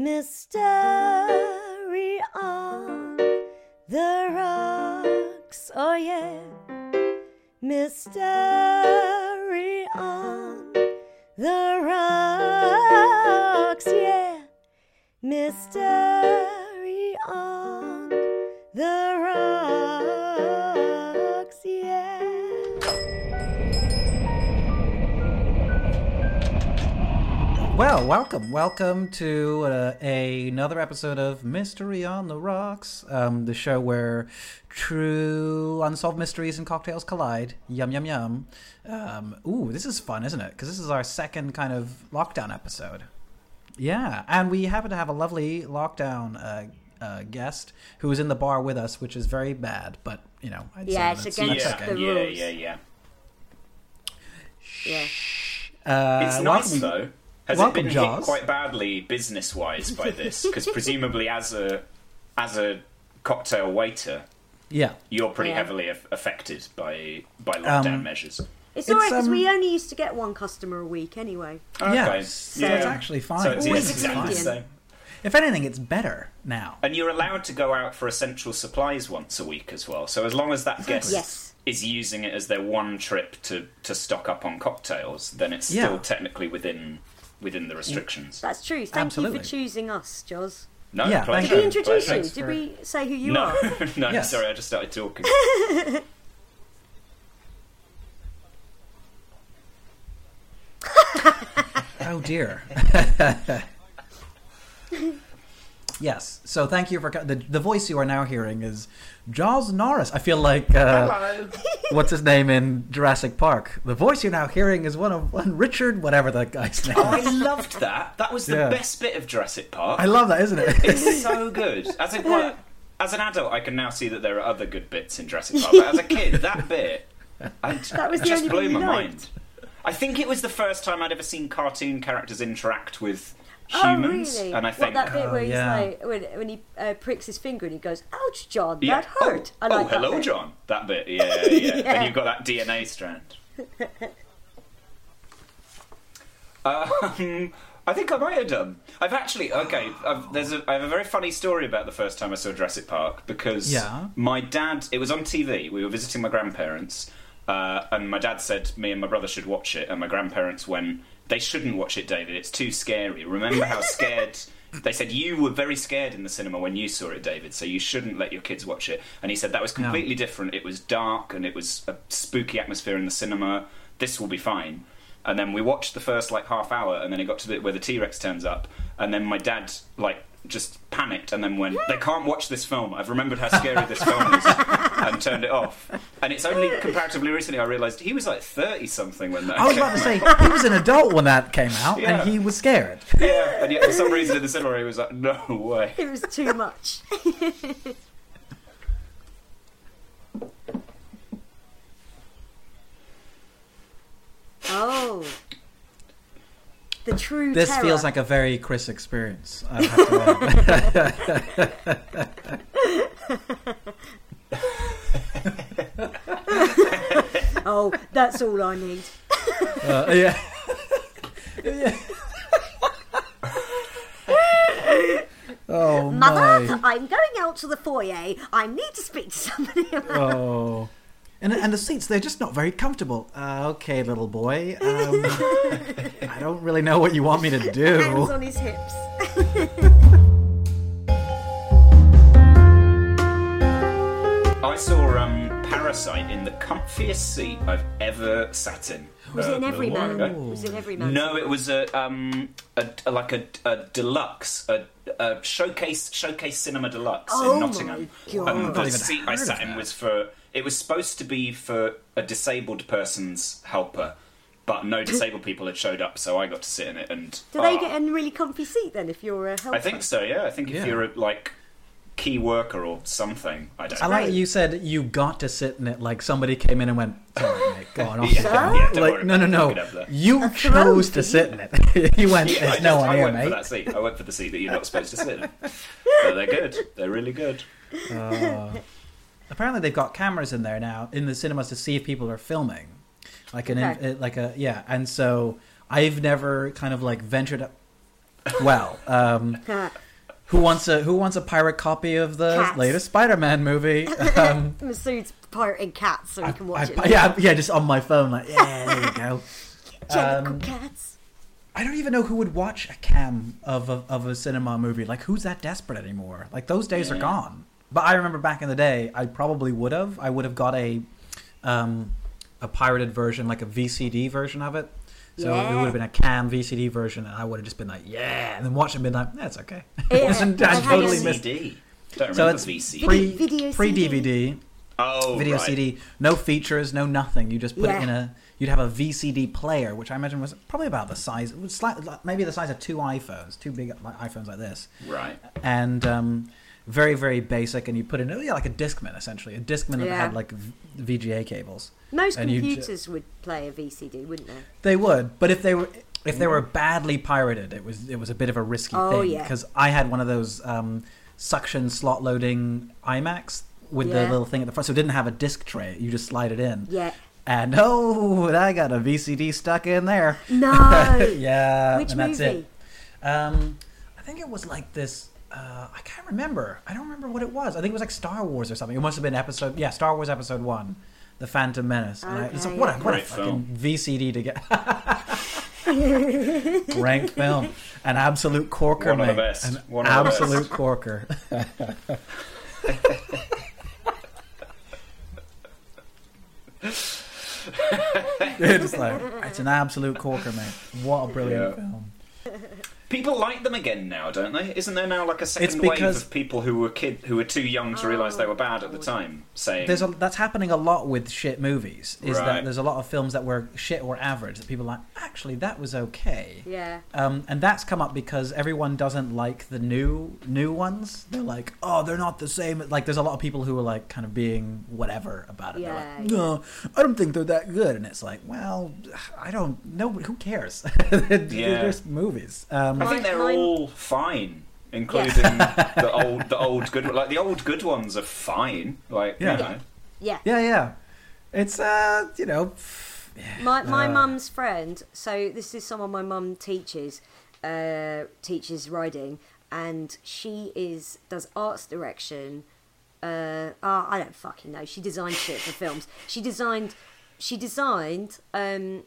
Mystery on the rocks, oh yeah. Mystery on the rocks, yeah. Mystery on the Well, welcome, welcome to uh, a, another episode of Mystery on the Rocks, um, the show where true unsolved mysteries and cocktails collide. Yum yum yum. Um, ooh, this is fun, isn't it? Because this is our second kind of lockdown episode. Yeah, and we happen to have a lovely lockdown uh, uh, guest who was in the bar with us, which is very bad, but you know, I'd Yeah, that's- it's against that's the okay. yeah, rules. yeah, yeah. Yeah. Uh, It's nice welcome- though. Has welcome, it been Joz. hit quite badly business-wise by this? Because presumably, as a as a cocktail waiter, Yeah, you're pretty Yeah. heavily aff- affected by by lockdown Um, measures. It's alright because um, we only used to get one customer a week anyway. yeah, Okay. so it's actually fine. So it's, Always it's exactly the same. If anything, it's better now. And you're allowed to go out for essential supplies once a week as well. So as long as that guest Yes. is using it as their one trip to, to stock up on cocktails, then it's Yeah. still technically within within the restrictions. That's true. Thank Absolutely. you for choosing us, Joz. No, Yeah, pleasure. Did we you. introduce pleasure. you? Did we say who you No, are? no, Yes. sorry, I just started talking. Oh dear. yes. So thank you for co- the the voice you are now hearing is Joz Norris. I feel like uh, what's his name in Jurassic Park. The voice you're now hearing is one of one Richard, whatever that guy's name. Oh, is. I loved that. That was the Yeah. best bit of Jurassic Park. I love that, isn't it? It's so good. As a well, as an adult, I can now see that there are other good bits in Jurassic Park. But as a kid, that bit, I, That was just only blew my you mind. I think it was the first time I'd ever seen cartoon characters interact with Oh, really? and I think what, that bit where Oh, he's yeah. like when, when he uh, pricks his finger and he goes, "Ouch, John, yeah. that hurt." Oh, I like oh, that hello, bit. John. That bit, yeah, yeah. yeah. Yeah. And you've got that DNA strand. Um, I think I might have done. I've actually okay. I've, there's a, I have a very funny story about the first time I saw Jurassic Park because Yeah. my dad. It was on TV. We were visiting my grandparents, uh, and my dad said me and my brother should watch it, and my grandparents went. They shouldn't watch it, David. It's too scary. Remember how scared. They said you were very scared in the cinema when you saw it, David. So you shouldn't let your kids watch it. And he said that was completely different. It was dark and it was a spooky atmosphere in the cinema. This will be fine. And then we watched the first like half hour, and then it got to the bit where the T Rex turns up, and then my dad like just panicked and then went, "They can't watch this film. I've remembered how scary this film is," and turned it off. And it's only comparatively recently I realised he was like thirty something when that. I was about to out. say he was an adult when that came out, Yeah. and he was scared. Yeah, and yet for some reason in the cinema he was like, "No way." It was too much. oh. The true This terror. feels like a very Chris experience. I have to. Oh, that's all I need. Uh, yeah. oh Mother, my. I'm going out to the foyer. I need to speak to somebody about Oh. And, and the seats, they're just not very comfortable. Uh, okay, little boy. Um, I don't really know what you want me to do. hands do. on his hips. I saw um, Parasite in the comfiest seat I've ever sat in. Was uh, it an a little while everyman? Was it an everyman? No, it was a um a, a- like a, a deluxe a, a showcase showcase cinema deluxe Oh in my Nottingham. God. And I've the seat I sat in was for it was supposed to be for a disabled person's helper, but no disabled people had showed up, so I got to sit in it. And Do they ah, get a really comfy seat then if you're a helper? I think so. Yeah, I think if Yeah. you're a like key worker or something, I don't. I know. like you said you got to sit in it like somebody came in and went, sorry, mate, go on off. Yeah, yeah, don't like, worry no, no, about it, no. pick it. You A chose to sit in it. you went, Yeah, I there's just, no one I here, went for mate. that seat. I went for the seat that you're not supposed to sit in. But they're good. They're really good. Apparently, they've got cameras in there now in the cinemas to see if people are filming, like an Okay. uh, like a yeah. And so I've never kind of like ventured up. Well, um, who wants a who wants a pirate copy of the Cats. latest Spider-Man movie? Um, Masood's pirating cats so he can watch I- it. yeah, yeah, just on my phone, like yeah, there you go. Um, cats. I don't even know who would watch a cam of a, of a cinema movie. Like, who's that desperate anymore? Like, those days are gone. But I remember back in the day, I probably would have. I would have got a um, a pirated version, like a VCD version of it. So it would have been a cam VCD version, and I would have just been like, yeah, and then watch it and been like, that's okay. Yeah. and I I've totally a- missed. CD. Don't So remember it's VCD. pre Video pre DVD, oh, video right. CD, no features, no nothing. You just put it in a. You'd have a VCD player, which I imagine was probably about the size, it was slightly, maybe the size of two iPhones, two big iPhones like this, Right. and um, very very basic. And you put in yeah, like a Discman essentially, a Discman that had like v- VGA cables. Most and you ju- computers would play a VCD, wouldn't they? They would, but if they were if they were badly pirated, it was it was a bit of a risky Oh, thing yeah. because I had one of those um, suction slot loading iMacs with the little thing at the front, so it didn't have a disc tray. You just slide it in. Yeah. And oh, I got a VCD stuck in there. No. yeah, Which and that's movie? it. Um, I think it was like this. Uh, I can't remember. I don't remember what it was. I think it was like Star Wars or something. It must have been episode. Yeah, Star Wars episode one, The Phantom Menace. And I, it's like, what a what a Great fucking film. VCD to get. Rank film, an absolute corker, One of the best. An One of the best. absolute corker. it's like it's an absolute corker, mate. What a brilliant Yeah. film. People like them again now, don't they? Isn't there now like a second It's wave because- of people who were kid who were too young to realise they were bad at the time, saying There's a, that's happening a lot with shit movies. Is that there's a lot of films that were shit or average that people are like actually that was okay. Yeah. Um, and that's come up because everyone doesn't like the new new ones. They're like, oh, they're not the same. Like, there's a lot of people who are like kind of being whatever about it. Yeah, they're like, no, I don't think they're that good. And it's like, well, I don't know. Who cares? they're Yeah. just movies. Um, I think they're Mine- all fine, including the old the old good like the old good ones are fine. Like Yeah. you know, Yeah. yeah, yeah. It's uh, you know, My my Uh. mum's friend. So this is someone my mum teaches, uh, teaches riding, and she is does arts direction. Uh, oh, I don't fucking know. She designed shit for films. She designed, she designed um,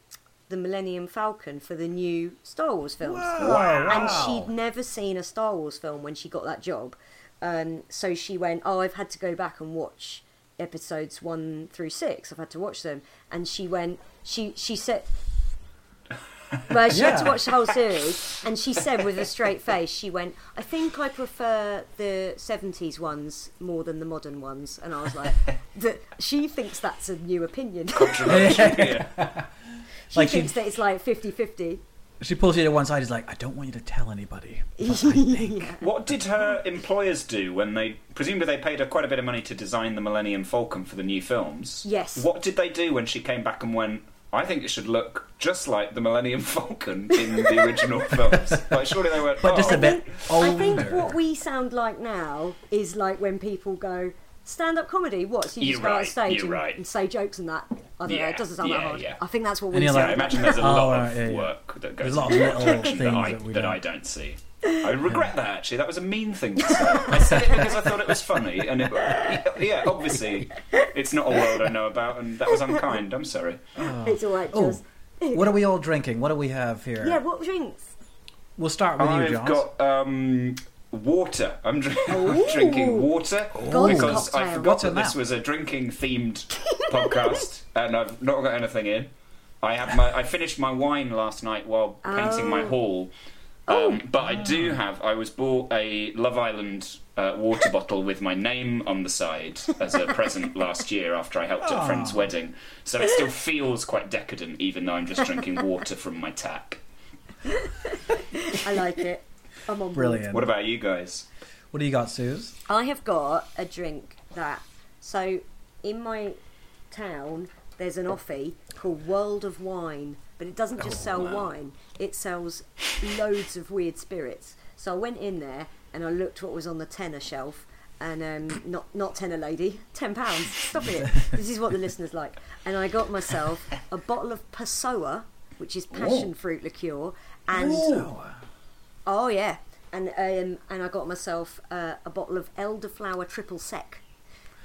the Millennium Falcon for the new Star Wars films. Wow. And she'd never seen a Star Wars film when she got that job. Um, so she went, Oh, I've had to go back and watch episodes one through six. I've had to watch them. And she went, She, she said, well, she had to watch the whole series, and she said with a straight face, she went, "I think I prefer the '70s ones more than the modern ones." And I was like, the, "She thinks that's a new opinion. yeah. she Like she- thinks that it's like 50-50. she pulls you to one side. Is like, I don't want you to tell anybody. but I think What did her employers do when they presumably they paid her quite a bit of money to design the Millennium Falcon for the new films? Yes. What did they do when she came back and went? I think it should look just like the Millennium Falcon in the original films. Like surely they went, but just "Oh, a bit older. I think what we sound like now is like when people go stand-up comedy. What? So you You're just go on right, stage you're and, right. and say jokes and that. I don't know. Yeah, It doesn't sound that yeah, hard. yeah. I think that's what And we you're sound I like- imagine there's a Oh, lot right, of yeah, yeah. work that goes There's a lot into of that little direction things that, I, that we that don't. I don't see. I regret that actually. That was a mean thing to say. I said it because I thought it was funny, and it, yeah, obviously, it's not a world I know about, and that was unkind. I'm sorry. It's all right, Oh, Jules. what are we all drinking? What do we have here? Yeah, what drinks? We'll start with you, I've John. got um, water. I'm, dr- I'm drinking water God's because I forgot that this was a drinking themed podcast, and I've not got anything in. I have my. I finished my wine last night while painting my Oh. hall. Um, but I do have. I was bought a Love Island uh, water bottle with my name on the side as a present last year after I helped at a friend's wedding. So it still feels quite decadent, even though I'm just drinking water from my tap. I like it. I'm on board. Brilliant. What about you guys? What do you got, Suze? I have got a drink that. So, in my town, there's an offie called World of Wine, but it doesn't just sell wine, it sells loads of weird spirits. So, I went in there and I looked what was on the tenner shelf. And um, not not tenner lady, ten pounds. Stop it! This is what the listeners like. And I got myself a bottle of Passoa, which is passion fruit liqueur, and Oh yeah, and um, and I got myself uh, a bottle of elderflower triple sec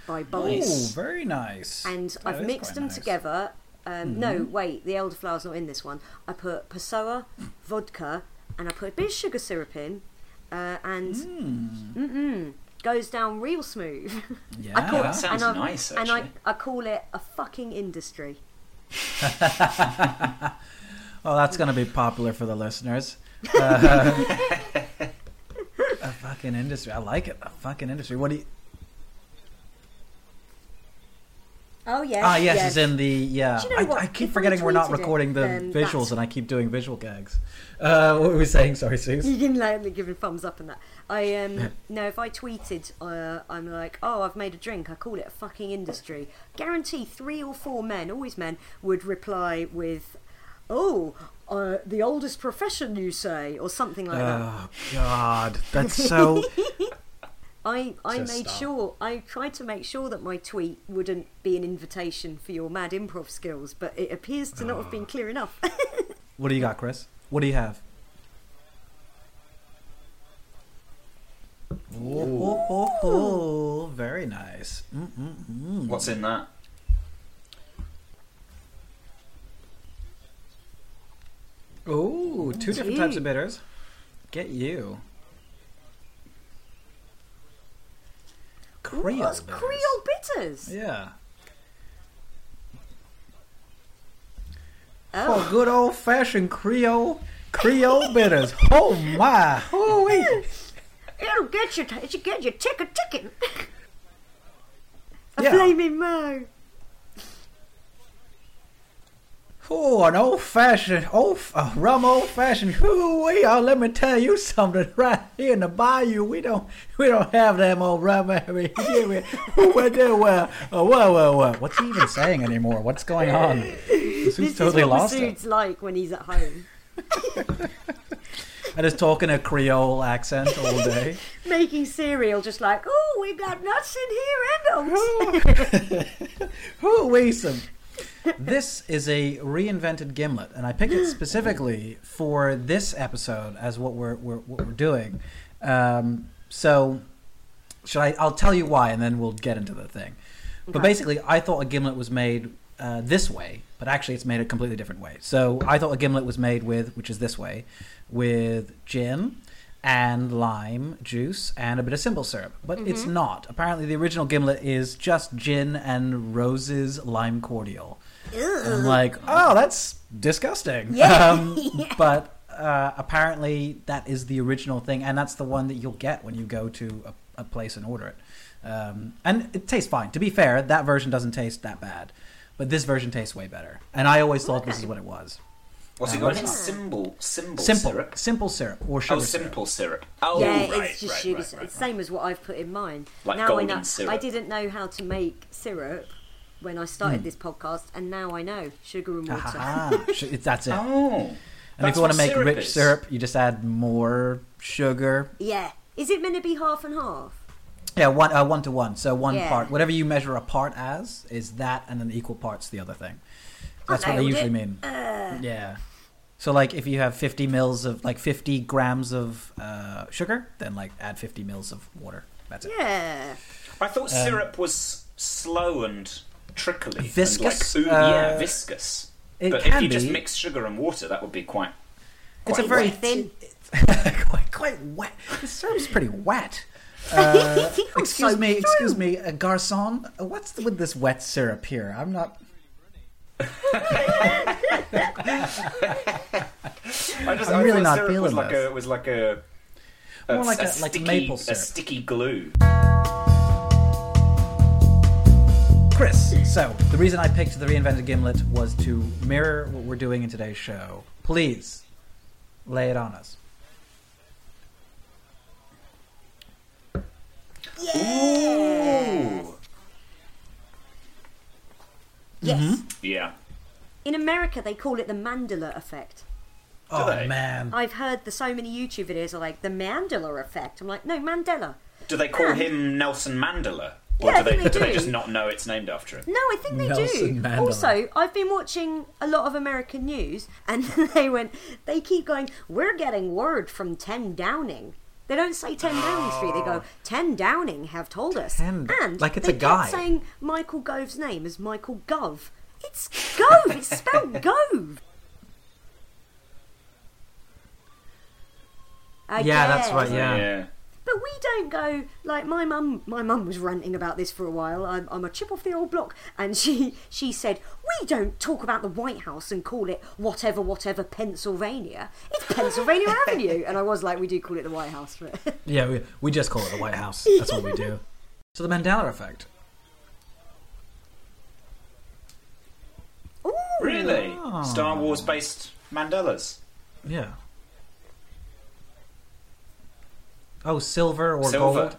by Oh, very nice. and That I've mixed them nice. Mm-hmm. together. Um, No, wait, the elderflower's not in this one. I put Passoa, vodka, and I put a bit of sugar syrup in, uh, and Mm. mm-mm, goes down real smooth. Yeah. I call, That sounds and I, nice, And I. I call it a fucking industry. Oh, that's going to be popular for the listeners. Uh, a fucking industry. I like it. A fucking industry. What do you? Oh yes. Ah, yes, yes. it's in the yeah. You know I. I keep If forgetting we're not tweeted it, recording the visuals, that's- and I keep doing visual gags. Uh, what were we saying? Sorry, Suze. You can like me giving thumbs up and that. I um no, if I tweeted, uh, I'm like, oh, I've made a drink. I call it a fucking industry. Guarantee three or four men, always men, would reply with, oh, uh, the oldest profession you say, or something like that. Oh God, that's so. I I Just made stop. sure I tried to make sure that my tweet wouldn't be an invitation for your mad improv skills, but it appears to not have been oh. clear enough. what do you got, Chris? What do you have? Oh, oh, oh, oh, very nice. Mm-mm-mm. What's in that? Oh, two different types of bitters. Get you. Creole What's bitters. Creole bitters? Yeah. Oh. Oh, good old fashioned Creole Creole bitters. Oh my. Oh It'll get you. It'll get you tick a ticking. a Yeah. flaming mo. Oh, an old fashioned, old uh, rum old fashioned. Hoo wee! Oh, let me tell you something. Right here in the bayou, we don't, we don't have them old rum. I mean, here we, who? Well, uh, whoa, whoa, whoa! What's he even saying anymore? What's going on? This This totally is what lost it. Like when he's at home, I just talk in a Creole accent all day. making cereal, just like, oh, we've got nuts in here and oats. Who wee some. This is a reinvented gimlet, and I picked it specifically for this episode as what we're, we're what we're doing. Um, so, should I? I'll tell you why, and then we'll get into the thing. But basically, I thought a gimlet was made uh, this way, but actually, it's made a completely different way. So, I thought a gimlet was made with, which is this way, with gin and lime juice and a bit of simple syrup. But it's not. Apparently, the original gimlet is just gin and roses lime cordial. And I'm like, oh, that's disgusting. Yeah. Um, But uh, apparently, that is the original thing, and that's the one that you'll get when you go to a, a place and order it. Um, and it tastes fine. To be fair, that version doesn't taste that bad, but this version tastes way better. And I always thought this is what it was. What's it Uh, got what's in that? symbol? Symbol Simple syrup. simple syrup or sugar Oh, simple syrup. Oh, yeah, right, it's just right, sugar. right, syrup. right, it's same as what I've put in mine. Like now I golden know. syrup. I didn't know how to make syrup when I started this podcast, and now I know sugar and water. Ah, that's it. Oh. and if you want to make syrup rich is. syrup, you just add more sugar. Yeah. Is it meant to be half and half? Yeah, one uh, one to one. So one Yeah. part, whatever you measure a part as, is that, and then equal parts the other thing. That's what they usually it. mean. Yeah. So like, if you have fifty mils of like fifty grams of uh, sugar, then like add fifty mils of water. That's it. Yeah. I thought syrup was slow and trickly. Viscous? And like, ooh, yeah, Uh, viscous. it but if can you just mix sugar and water, that would be quite, it's a very wet. Thin. quite, quite wet. This syrup's pretty wet. Uh, excuse so me, through. excuse me, uh, garçon. uh, What's with this wet syrup here? I'm not. I just, I'm I really thought not feeling was like this. a was like a, More like a- like sticky, maple a sticky glue. Chris. So the reason I picked the reinvented gimlet was to mirror what we're doing in today's show. Please lay it on us. Ooh. Yes. Mm-hmm. Yeah. In America, they call it the Mandela effect. Oh they? man, I've heard the so many YouTube videos are like the Mandela effect. I'm like, no, Mandela. Do they call And- him Nelson Mandela? Or Yeah, do they, they do they just not know it's named after him? No, I think they Nelson do. Mandela. Also, I've been watching a lot of American news, and they went, they keep going. We're getting word from Ten Downing. They don't say Ten Downing Street. They go Ten Downing have told us, 10 and like it's they a guy. kept saying Michael Gove's name as Michael Gove. It's Gove. it's spelled Gove. I Yeah, that's right, yeah. yeah. But we don't go like my mum. My mum was ranting about this for a while. I'm, I'm a chip off the old block, and she she said we don't talk about the White House and call it whatever whatever Pennsylvania. It's Pennsylvania Avenue, and I was like, we do call it the White House. But yeah, we, we just call it the White House. That's what we do. So the Mandela effect. Ooh, Really? Oh. Star Wars based Mandelas. Yeah. Oh, silver or Silver. gold?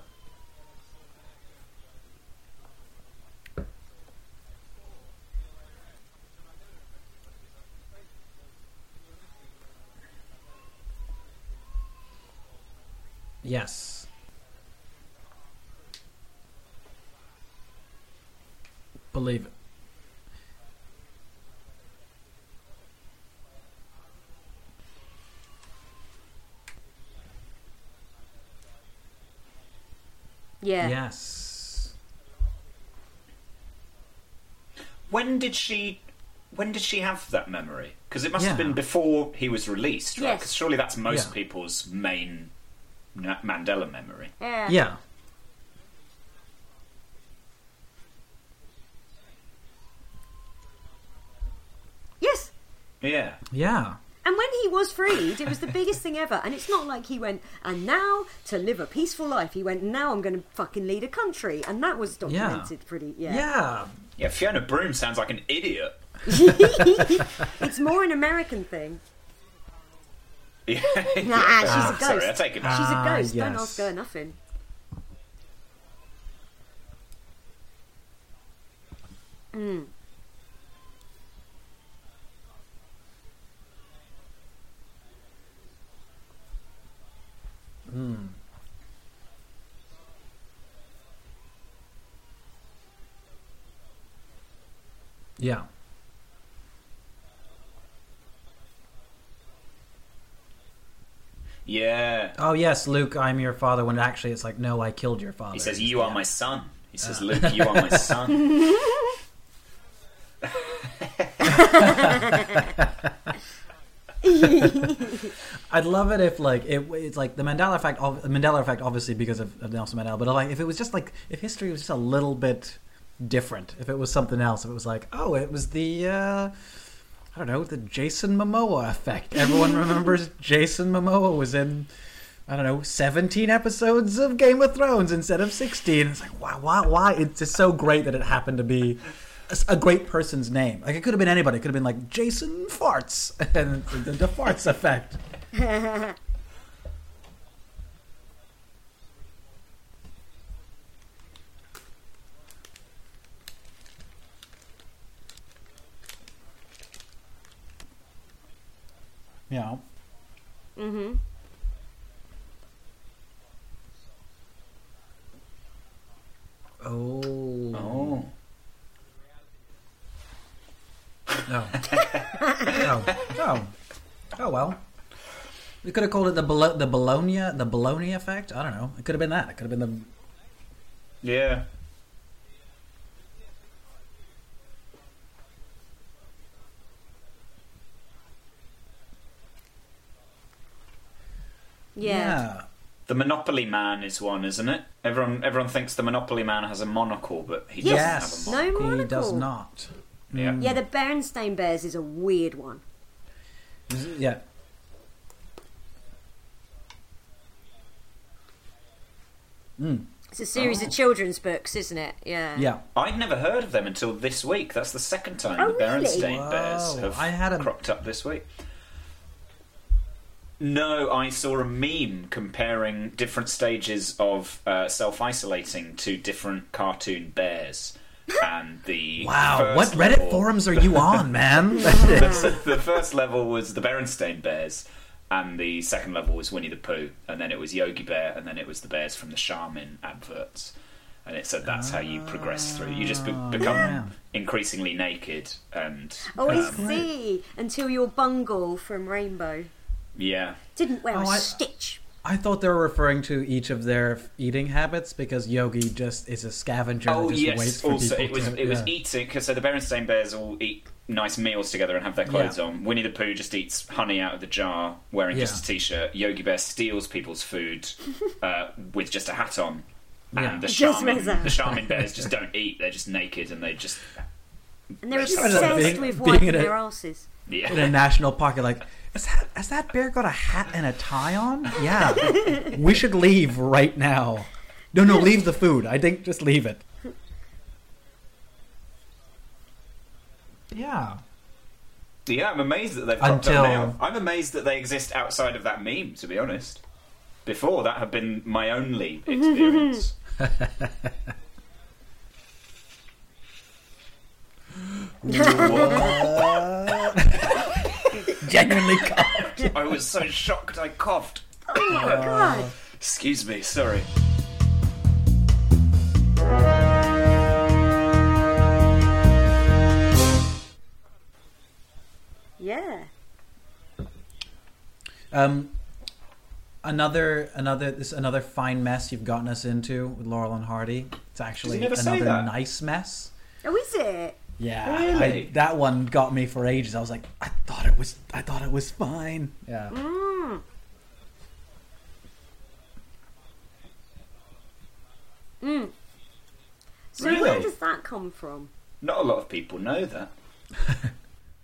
Yes. Believe it. Yeah. Yes. When did she? When did she have that memory? Because it must have been before he was released, right? Yes. Because surely that's most Yeah. people's main Mandela memory. Yeah. Yeah. Yes. Yeah. Yeah. And when he was freed, it was the biggest thing ever. And it's not like he went, and now to live a peaceful life, he went, now I'm going to fucking lead a country. And that was documented pretty, yeah. Yeah. Yeah. Fiona Broome sounds like an idiot. it's more an American thing. Yeah. Nah, she's Ah, a ghost. Sorry, I take it back. She's a Ah, ghost. Don't ask her nothing. Mm. Hmm. Yeah. Yeah. Oh yes, Luke, I'm your father. When actually it's like, no, I killed your father. He says, "You are my son." He says, "Luke, you are my son." I'd love it if like it, it's like the Mandela effect. Mandela effect, obviously because of, of Nelson Mandela. But like if it was just like if history was just a little bit different. If it was something else, if it was like, oh, it was the. Uh, I don't know the Jason Momoa effect. Everyone remembers Jason Momoa was in I don't know 17 episodes of Game of Thrones instead of 16. It's like why why why? It's just so great that it happened to be a great person's name. Like it could have been anybody. It could have been like Jason Farts and the, the farts effect. Yeah. Mm-hmm. Oh. oh. No. oh. Oh. Oh well. We could have called it the Bolo- the Bologna the Bologna effect. I don't know. It could have been that. It could have been the Yeah. Yeah. The Monopoly Man is one, isn't it? Everyone, everyone thinks the Monopoly Man has a monocle, but he doesn't have a monocle. No He does not. Yeah. Hmm. Yeah, the Bernstein Bears is a weird one. Yeah. It's a series of children's books, isn't it? Yeah. Yeah. I'd never heard of them until this week. That's the second time Oh, the really? Berenstain Bears have I had a- cropped up this week. No, I saw a meme comparing different stages of uh, self-isolating to different cartoon bears, and the Wow. What Reddit level- forums are you on, man? the first level was the Berenstain Bears, and the second level was Winnie the Pooh, and then it was Yogi Bear, and then it was the bears from the Charmin adverts. And it said that's how you progress through. You just be- become yeah. increasingly naked, and Oh, I um, see. Until your bungle from Rainbow yeah, didn't wear Oh, a I- stitch. I thought they were referring to each of their eating habits because Yogi just is a scavenger Oh that just waits yes. for Also, it was to, it was yeah. eating because so the Berenstain Bears all eat nice meals together and have their clothes Yeah. on. Winnie the Pooh just eats honey out of the jar, wearing Yeah. just a t-shirt. Yogi Bear steals people's food uh, with just a hat on. Yeah. And the Just Charmin, wears a hat. the Charmin bears just don't eat; they're just naked and they just And they're Being- obsessed being- with being wiping in their asses. yeah. in a national park. You're like, has that, has that bear got a hat and a tie on? Yeah. we should leave right now. No, no, leave the food. I think just leave it. Yeah. Yeah, I'm amazed that they've cropped Until- up now. I'm amazed that they exist outside of that meme. To be honest, before that had been my only mm-hmm. experience. Genuinely coughed. I was so shocked I coughed. Oh my uh, god. Excuse me, sorry. Yeah. Um, another, another, this another fine mess you've gotten us into with Laurel and Hardy. It's actually another nice mess. Oh, is it? Yeah, Really? I, that one got me for ages. I was like, I thought it was, I thought it was fine. Yeah. Mm. So where does that come from? Not a lot of people know that.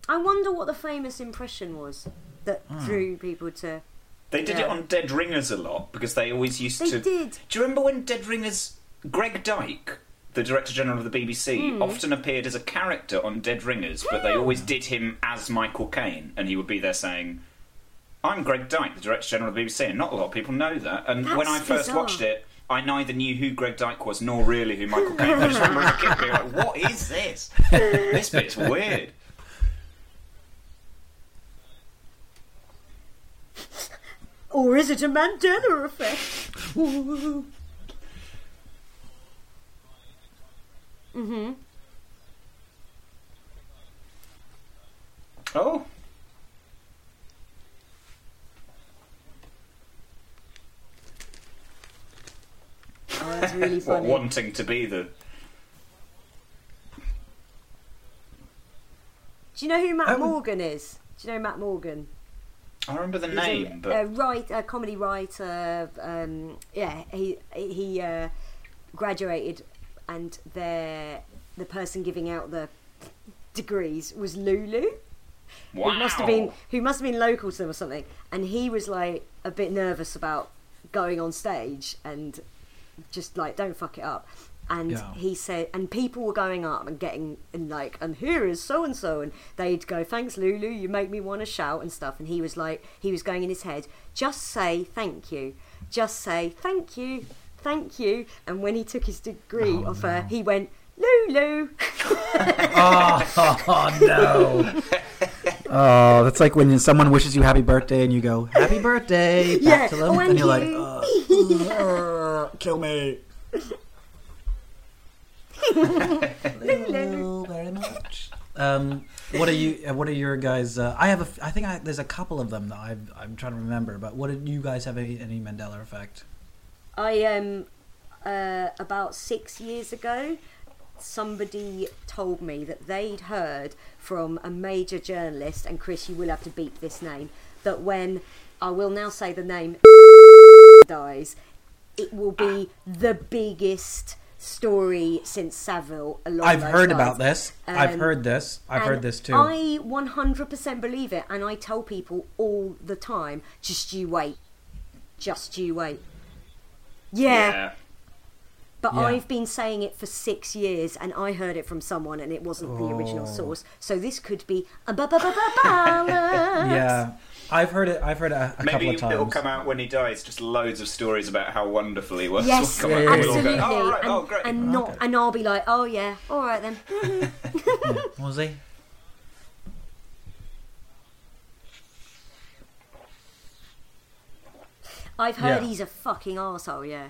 I wonder what the famous impression was that Hmm. drew people to. They did it on Dead Ringers a lot because they always used They to. did. Do you remember when Dead Ringers, Greg Dyke, the Director General of the BBC, Hmm. often appeared as a character on Dead Ringers, but they always did him as Michael Caine, and he would be there saying, "I'm Greg Dyke, the Director General of the BBC," and not a lot of people know that. And when I first bizarre. watched it. I neither knew who Greg Dyke was nor really who Michael Caine was. I just remember as a kid being like, what is this? This bit's weird. Or is it a Mandela effect? Mm-hmm. Oh, Oh, that's really what, funny. wanting to be the. Do you know who Matt Oh. Morgan is? Do you know Matt Morgan? I remember the He's name, a, but. a write, a comedy writer. Um, yeah, he he uh, graduated, and the the person giving out the degrees was Lulu. wow. who must have been who must have been local to them or something and he was like a bit nervous about going on stage and just like don't fuck it up and Yeah. he said and people were going up and getting and like and here is so and so and they'd go thanks lulu you make me want to shout and stuff. And he was like he was going in his head just say thank you. Just say thank you. Thank you. And when he took his degree off her he went lulu. Oh no! oh, that's like when someone wishes you happy birthday and you go happy birthday back Yeah, to them, oh, and and you're like, you. "Uh, kill me. Thank you very much. Um, what are you? uh, What are your guys? Uh, I have a. I think I, there's a couple of them that I've, I'm trying to remember. But what did you guys have any, any Mandela effect? I um uh, about six years ago, somebody told me that they'd heard from a major journalist, and Chris, you will have to beep this name, that when I will now say the name dies, it will be the biggest story since Savile. Along I've those heard lines. about this. I've Um, heard this. I've heard this too. I 100% believe it, and I tell people all the time just you wait. Just you wait. Yeah, Yeah. but Yeah. I've been saying it for six years, and I heard it from someone, and it wasn't the original Oh. source. So this could be a ba ba ba ba yeah, I've heard it. I've heard it a, a couple Maybe of times. it'll come out when he dies. Just loads of stories about how wonderful he was. Yes, will come out. We'll absolutely. go, oh, right, and, oh, great. and not, Okay. and I'll be like, oh yeah, all right then. Was he? I've heard Yeah. he's a fucking arsehole, yeah.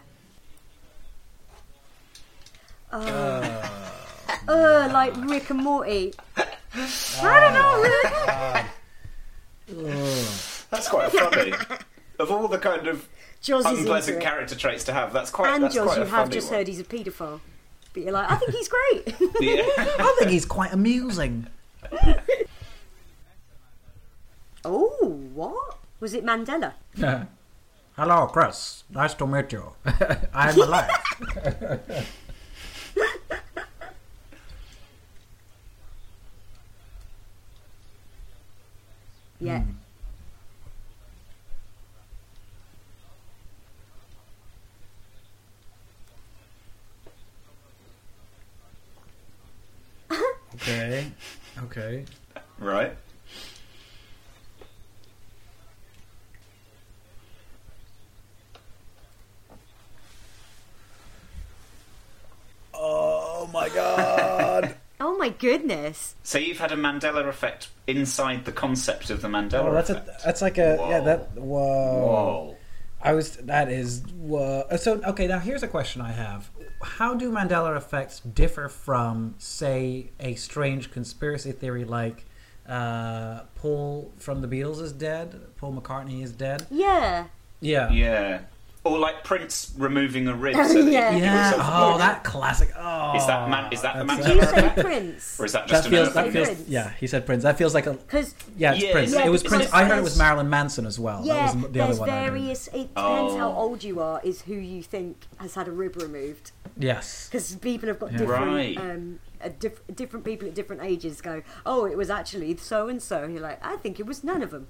Uh, uh, like Rick and Morty. I don't know, Rick. That's quite funny. of all the kind of Joz is unpleasant into it. character traits to have, that's quite. And that's Joz, quite you a have funny just one. heard he's a paedophile. But you're like, I think he's great. Yeah. I think he's quite amusing. oh, what? Was it Mandela? Hello, Chris. Nice to meet you. I'm alive. Yeah. Hmm. okay. Okay. right. Oh my god. Oh my goodness. So you've had a Mandela effect inside the concept of the Mandela Oh, that's a effect. that's like a yeah Whoa. that whoa. Whoa. I was that is whoa. So okay, now here's a question I have: How do Mandela effects differ from, say, a strange conspiracy theory like uh, Paul from the Beatles is dead, Paul McCartney is dead? Yeah. Yeah. Yeah. Or like Prince removing a rib. So that Yeah. he can Yeah. give himself a Oh, that classic. Oh, Is that man? Is that the man? Do you say? Prince? Or is that just That an feels. urban That feels. myth? Prince. Yeah, he said Prince. That feels like a. Because Yeah, it's Yeah, Prince. yeah, it was because Prince. I heard it there's- was Marilyn Manson as well. Yeah, that was the there's other one. I heard. various. It depends how Oh. old you are, is who you think has had a rib removed. Yes. Because people have got Yeah. different, Right. um, uh, diff- different people at different ages go, oh, it was actually so and so. You're like, I think it was none of them.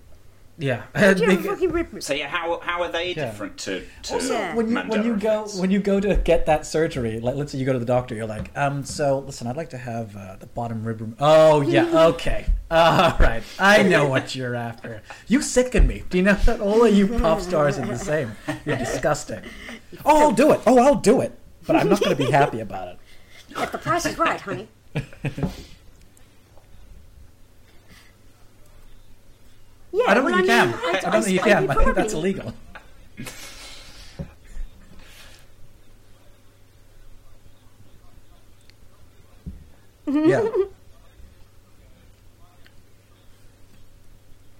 Yeah. Do you have a fucking rib? So yeah, how how are they Yeah. different to, to Also, Yeah. when you when you go when you go to get that surgery, like let's say you go to the doctor, you're like, um, so listen, I'd like to have uh, the bottom rib. Rem- oh yeah, okay, all right, I know what you're after. You sicken me. Do you know that all of you pop stars are the same? You're disgusting. Oh, I'll do it. Oh, I'll do it. But I'm not going to be happy about it. If the price is right, honey. Yeah, I don't well, think you mean, can. I, I don't think you can. you I think that's illegal. yeah.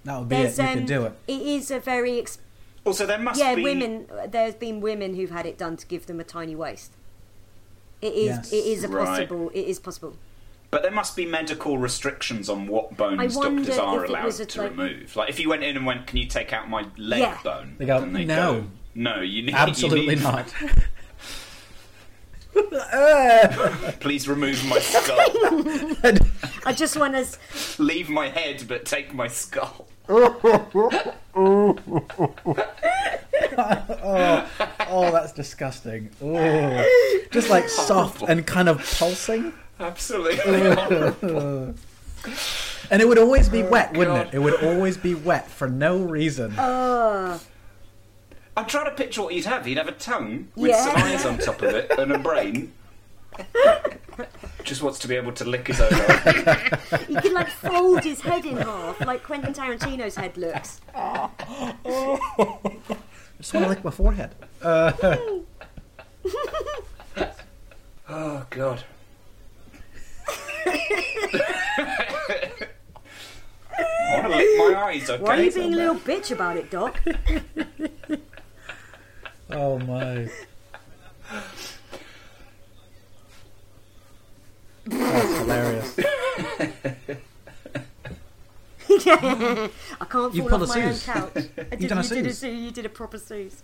That would be There's, it. You um, could do it. It is a very ex- Also, there must be yeah. be Women. There's been women who've had it done to give them a tiny waist. It is. Yes. It is a Right. possible. It is possible. But there must be medical restrictions on what bones doctors are allowed to like- remove. Like if you went in and went, "Can you take out my leg Yeah. bone?" They go, they'd "No." go, "No, you need Absolutely you need- not. Please remove my skull. I just want to. Leave my head, but take my skull." oh, that's disgusting. Oh. Just like soft and kind of pulsing. Absolutely. And it would always be wet, wouldn't Oh, it? It would always be wet for no reason. Uh, I'm trying to picture what you'd have. You'd have a tongue with Yeah. some eyes on top of it and a brain. Just wants to be able to lick his own eye. he could like fold his head in half, like Quentin Tarantino's head looks. I just want to lick my forehead. Oh God. I want to lick my eyes. Okay. Why are you being a little bitch about it, Doc? Oh my. That's hilarious. I can't You fall pulled off a my own couch. I did, done a you did a Suze. Suze, you did a proper Suze.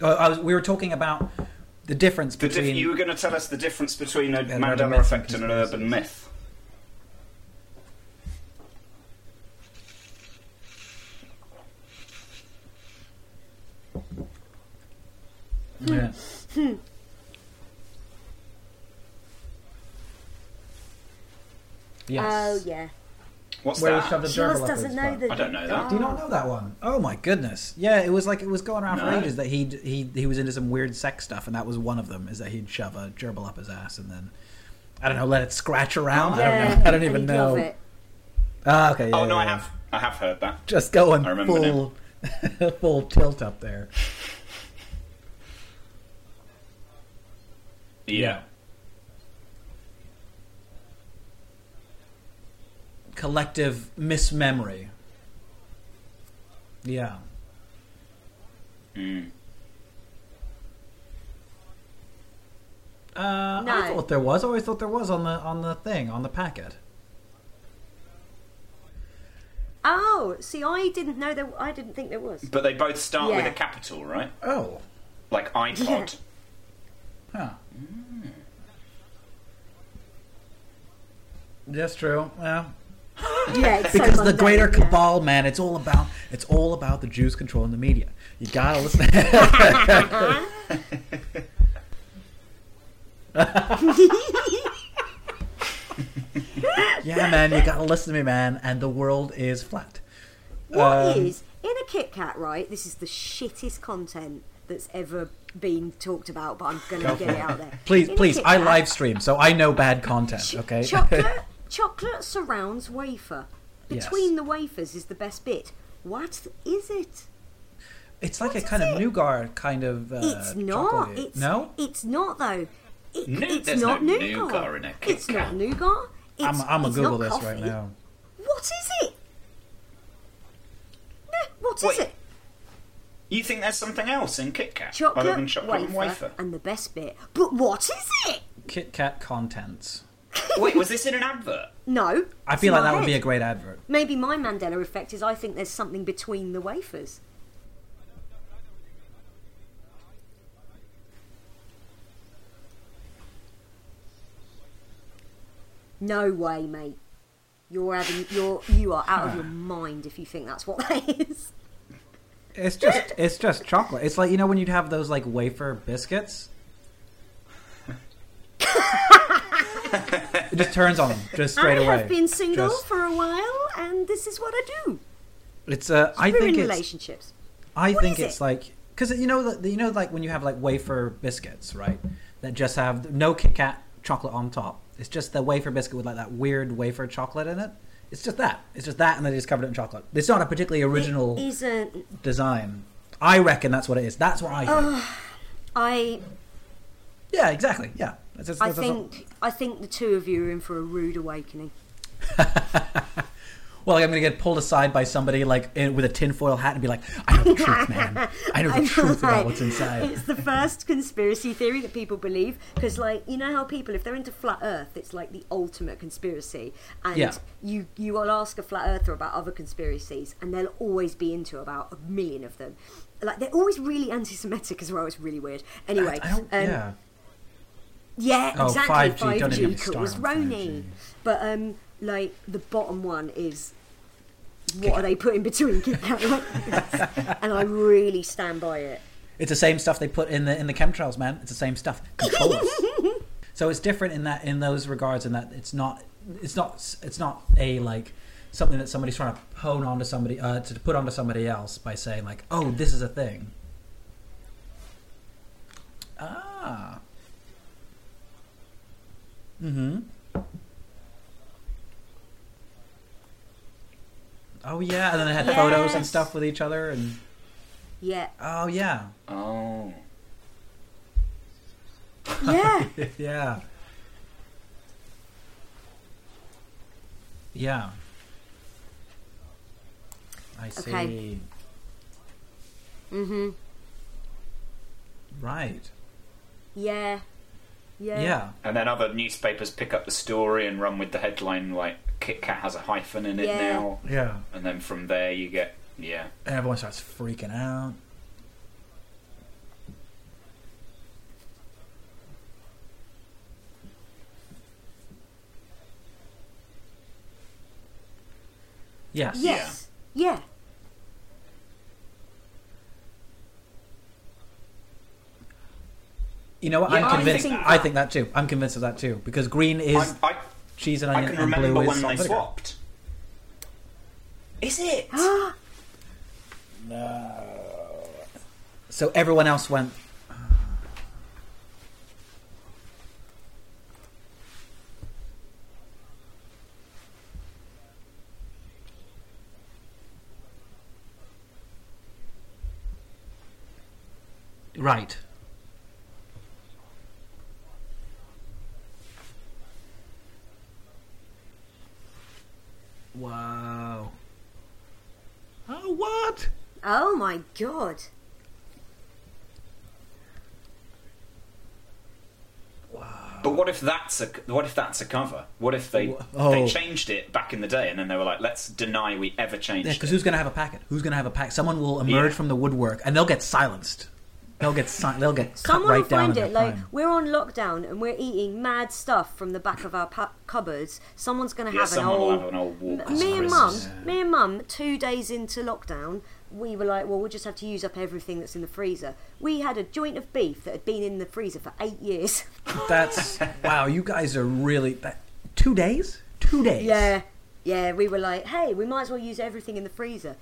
Uh, I was, we were talking about the difference The diff- between. you were going to tell us the difference between a an Mandela effect and and an urban myth. Yeah. yes. Oh yeah. What's Where he that? shoved a She gerbil just up doesn't his know butt. that. I don't know that. Do you not know that one? Oh my goodness! Yeah, it was like it was going around for ages that he he he was into some weird sex stuff, and that was one of them. Is that he'd shove a gerbil up his ass and then I don't know, let it scratch around. I don't know. I don't and even he'd love know. it. Ah, okay. Yeah, Oh no, yeah, I yeah. have. I have heard that. just going I remember full full tilt up there. Yeah. Collective mismemory. Yeah. Mm. Uh, No. I thought there was. I always thought there was on the on the thing on the packet. Oh, see, I didn't know there. I didn't think there was. But they both start with a capital, right? Oh, Like iPod. huh. That's true. Well, Yeah, it's so because the greater yeah. cabal, man, it's all about it's all about the Jews controlling the media. You gotta listen. yeah, man, you gotta listen to me, man. And the world is flat. What is Um, in a Kit Kat? Right, this is the shittest content that's ever been talked about, but I'm gonna get it out there. Please, In please, I live stream, so I know bad content. ch- Okay. chocolate, chocolate surrounds wafer. Yes. Between the wafers is the best bit. What is it? it's like What a is kind of it? nougat kind of. Uh, It's not. chocolatey. It's no. It's not though. It, Nou- it's there's not no nougat. nougat in a Kit It's not nougat. It's, I'm, I'm gonna it's Google not this coffee. right now. What is it? No, what is Wait, it? You think there's something else in Kit Kat Chocolate, other than chocolate wafer, and wafer? and the best bit. But what is it? Kit Kat contents. Wait, was this in an advert? No. I feel like my that would be a great advert. Maybe my Mandela effect is I think there's something between the wafers. No way, mate. You're having you're you are out of your mind if you think that's what that is. It's just it's just chocolate. It's like you know when you'd have those like wafer biscuits. it just turns on them just straight I away. I have been single Just- for a while, and this is what I do. it's uh, I think it's relationships. I What think it's it? like because you know that you know like when you have like wafer biscuits, right? That just have no Kit Kat chocolate on top. It's just the wafer biscuit with like that weird wafer chocolate in it. It's just that. It's just that, and they just covered it in chocolate. It's not a particularly original design. I reckon that's what it is. That's what I think. I yeah, exactly. Yeah. That's, that's, I that's think I think the two of you are in for a rude awakening. Well, I'm gonna get pulled aside by somebody like in, with a tinfoil hat and be like, "I know the truth, man. I know the truth about like, what's inside." It's the first conspiracy theory that people believe because, like, you know how people, if they're into flat Earth, it's like the ultimate conspiracy, and Yeah. you you will ask a flat Earther about other conspiracies, and they'll always be into about a million of them. Like they're always really anti-Semitic as well. It's really weird. Anyway, I don't. um, yeah. Yeah, Oh, exactly. 5G, Five don't even G get me calls Roni. 5G. But um, like the bottom one is what are they putting between and I really stand by it. It's the same stuff they put in the in the chemtrails, man. It's the same stuff. So it's different in that in those regards, in that it's not it's not it's not a like something that somebody's trying to hone onto somebody uh, to put onto somebody else by saying like, oh, this is a thing. Ah. Mm-hmm. Oh yeah, and then they had photos and stuff with each other, and Yeah. oh yeah, Oh. Yeah. yeah, yeah. I see. Okay. mhm. Right. Yeah. Yeah. Yeah. And then other newspapers pick up the story and run with the headline like Kit Kat has a hyphen in it Yeah. now. Yeah. And then from there you get yeah. And everyone starts freaking out. Yes. Yes. Yeah. You know what? Yeah, I'm I convinced. think I think that too. I'm convinced of that too because green is I, I, cheese and I onion, can and remember blue is when salt they and vinegar. swapped. Is it? No. So everyone else went. Right. Wow. Oh, what? Oh my god. Wow. But what if that's a what if that's a cover? What if they Oh. they changed it back in the day and then they were like, let's deny we ever changed Yeah, it. because who's going to have a packet? Who's going to have a packet? Someone will emerge Yeah. from the woodwork, and they'll get silenced. They'll get they'll get cut Someone right will find in it. Like prime. we're on lockdown and we're eating mad stuff from the back of our pa- cupboards. Someone's going to Yeah, have an someone will old. have an old walk M- me and Christmas. mum, me and mum, two days into lockdown, we were like, well, we'll just have to use up everything that's in the freezer. We had a joint of beef that had been in the freezer for eight years. That's wow. You guys are really that, two days. Two days. yeah, yeah. We were like, hey, we might as well use everything in the freezer.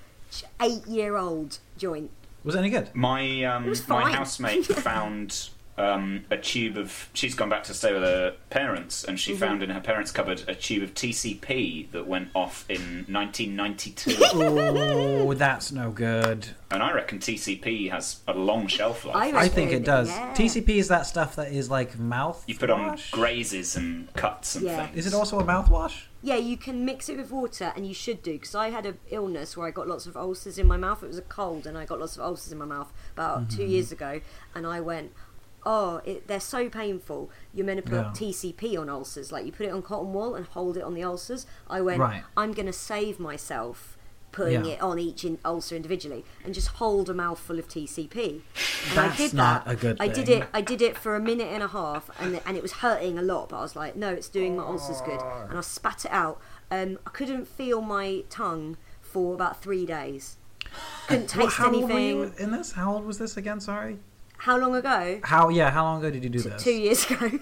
Eight-year-old joint. Was it any good? My um, my fine. housemate found um, a tube of. She's gone back to stay with her parents, and Mm-hmm. she found in her parents' cupboard a tube of TCP that went off in 1992. Oh, that's no good. and I reckon TCP has a long shelf life. I I think it does. yeah. TCP is that stuff that is like mouth. you put on grazes and cuts and Yeah. things. Is it also a mouthwash? Yeah, you can mix it with water, and you should do because I had an illness where I got lots of ulcers in my mouth. It was a cold, and I got lots of ulcers in my mouth about two years ago. And I went, "Oh, it, they're so painful. You're meant to put Yeah. TCP on ulcers, like you put it on cotton wool and hold it on the ulcers." I went, Right. "I'm going to save myself." Putting Yeah. it on each in, ulcer individually and just hold a mouthful of TCP. And That's I did not that. a good I did it. I did it for a minute and a half, and and it was hurting a lot. But I was like, no, it's doing my ulcers good, and I spat it out. Um, I couldn't feel my tongue for about three days. Couldn't Well, taste were anything. in this? How old was this again? Sorry. How long ago? How? Yeah. How long ago did you do this? Two years ago.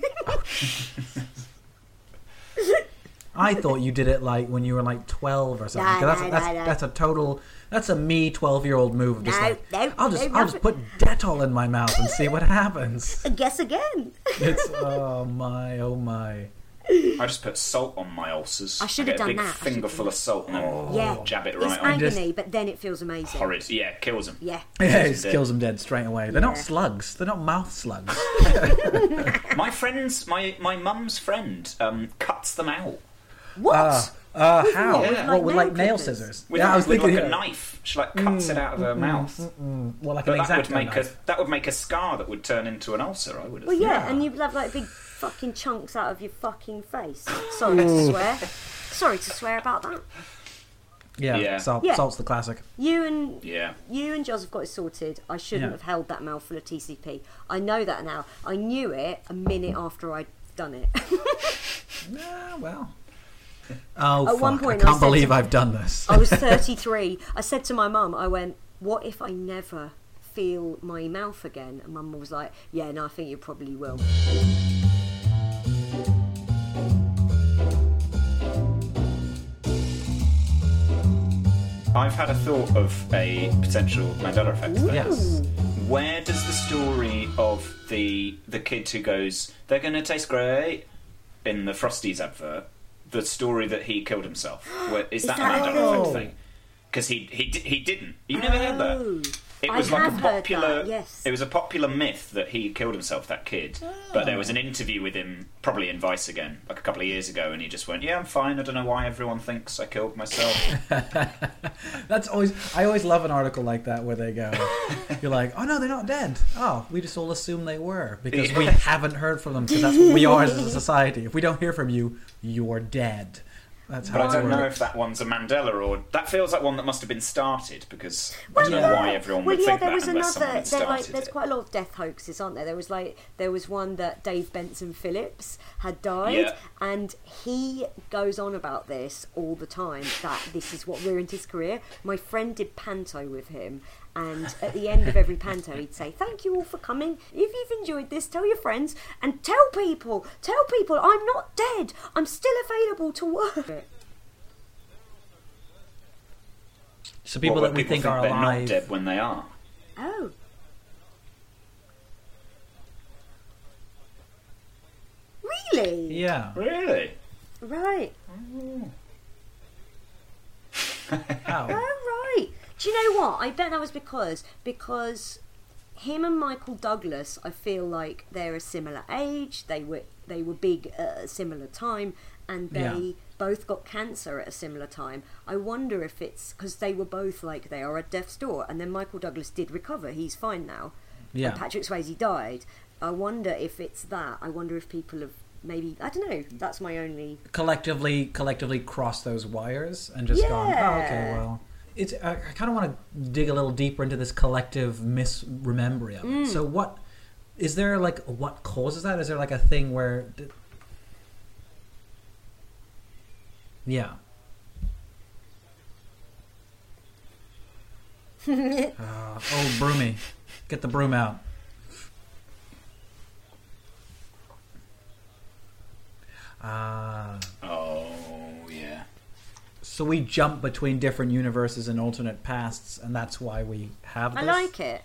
I thought you did it like when you were like twelve or something. No, that's, no, that's, no, that's a total. That's a me twelve-year-old move. Of just No, like, no, I'll just I'll just put Dettol in my mouth and see what happens. Guess again. It's oh my oh my. I just put salt on my ulcers. I should get have a done big that. I should fingerful have- of salt and then yeah, jab it it's right on. just- agony, but then it feels amazing. Horrid. Yeah, kills them. Yeah. Yeah, it Kills them kills them dead straight away. They're not Yeah. slugs. They're not mouth slugs. My friend's, my my mum's friend, um, cuts them out What? Uh, uh, how? what, with, What, like, with nail like nail clippers? scissors? with, yeah, I was with thinking like a yeah. knife. She like cuts it out of her mouth. Well, like But an that would make knife. a that would make a scar that would turn into an ulcer. I would have. well, yeah, yeah. and you'd have like big fucking chunks out of your fucking face. Sorry to mm. swear. Sorry to swear about that. Yeah, Yeah. Salt, Yeah. salt's the classic. You and Yeah. you and Joseph got it sorted. I shouldn't Yeah. have held that mouthful of TCP. I know that now. I knew it a minute after I'd done it. Yeah, well, Oh, At one point I I can't said believe to- I've done this. I was 33. I said to my mum, I went, "What if I never feel my mouth again?" And mum was like, "Yeah, no, I think you probably will." I've had a thought of a potential Mandela effect. yes. Where does the story of the the kid who goes, "They're going to taste great," in the Frosties advert, the story that he killed himself? Where, is, that, that a Mandela effect thing? Because he he he didn't. You never heard Oh. that. It I was like a have that, popular. yes. It was a popular myth that he killed himself. That kid. But there was an interview with him, probably in Vice again, like a couple of years ago, and he just went, "Yeah, I'm fine. I don't know why everyone thinks I killed myself." That's always. I always love an article like that where they go, "You're like, oh no, they're not dead. Oh, we just all assume they were because we haven't heard from them because that's what we are as a society. If we don't hear from you, you're dead. That's how But I don't know if that one's a Mandela or that feels like one that must have been started because I don't know why everyone well, would yeah, think there that was unless another. had like, there's it. quite a lot of death hoaxes, aren't there? There was like there was one that Dave Benson Phillips had died, Yeah. and he goes on about this all the time. That this is what ruined his career. My friend did panto with him. And at the end of every panto, he'd say, "Thank you all for coming. If you've enjoyed this, tell your friends and tell people. Tell people I'm not dead. I'm still available to work." So people What, that we people think, are they're alive. not dead when they are. Oh. Really? Yeah. Really? Right. Mm. How? Oh, right. Do you know what? I bet that was because because him and Michael Douglas, I feel like they're a similar age. They were they were big at a similar time, and they Yeah. both got cancer at a similar time. I wonder if it's because they were both like they are at death's door, and then Michael Douglas did recover. He's fine now. Yeah. And Patrick Swayze died. I wonder if it's that. I wonder if people have maybe I don't know. That's my only. collectively collectively cross those wires and just gone oh okay well it's i, I kind of want to dig a little deeper into this collective misremembering. Mm. so what is there like what causes that is there like a thing where th- yeah uh, oh broomy get the broom out ah Oh yeah. So we jump between different universes and alternate pasts, and that's why we have this. I like it.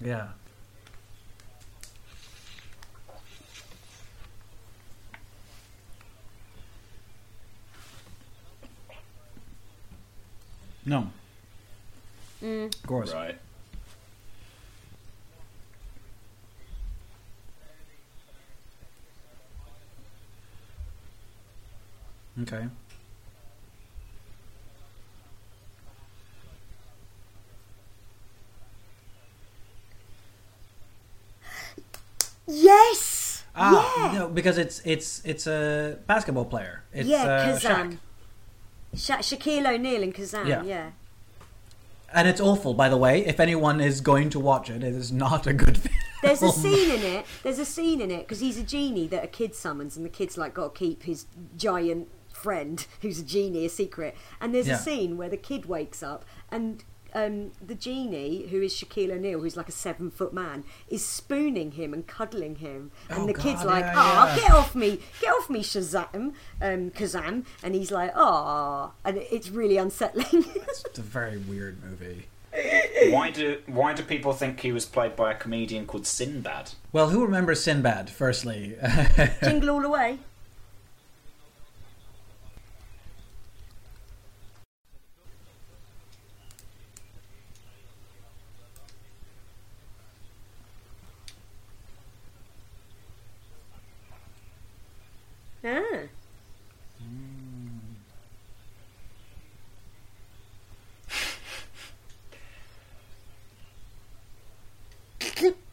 Yeah. No. Mm. Of course. Right. Okay. Yes. Ah, yeah. no, because it's it's it's a basketball player. It's yeah, uh. Shaq. Sha- Shaquille O'Neal and Kazam. Yeah. Yeah. And it's awful, by the way. If anyone is going to watch it, it is not a good film. There's a scene in it. There's a scene in it because he's a genie that a kid summons, and the kid's like got to keep his giant friend, who's a genie, a secret. And there's Yeah. a scene where the kid wakes up and. Um, the genie, who is Shaquille O'Neal, who's like a seven foot man, is spooning him and cuddling him, and Oh, the kid's God, like, yeah, "Oh, yeah. get off me, get off me, Shazam, um, Kazam," and he's like, "Oh," and it's really unsettling. It's a very weird movie. Why do why do people think he was played by a comedian called Sinbad? Well, who remembers Sinbad? Firstly, Jingle all the way. Ah.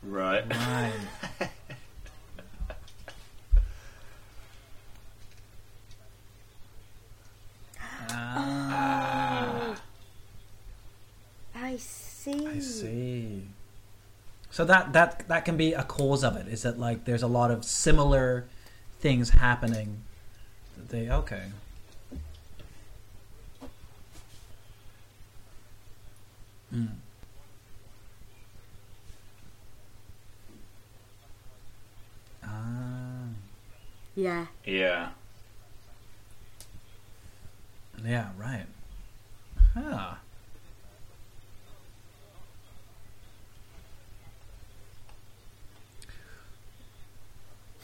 Right. right. Ah, I see. I see. So that that that can be a cause of it. Is that like there's a lot of similar things happening? that They okay. Mm. Ah, Yeah. Yeah. yeah, right. Huh.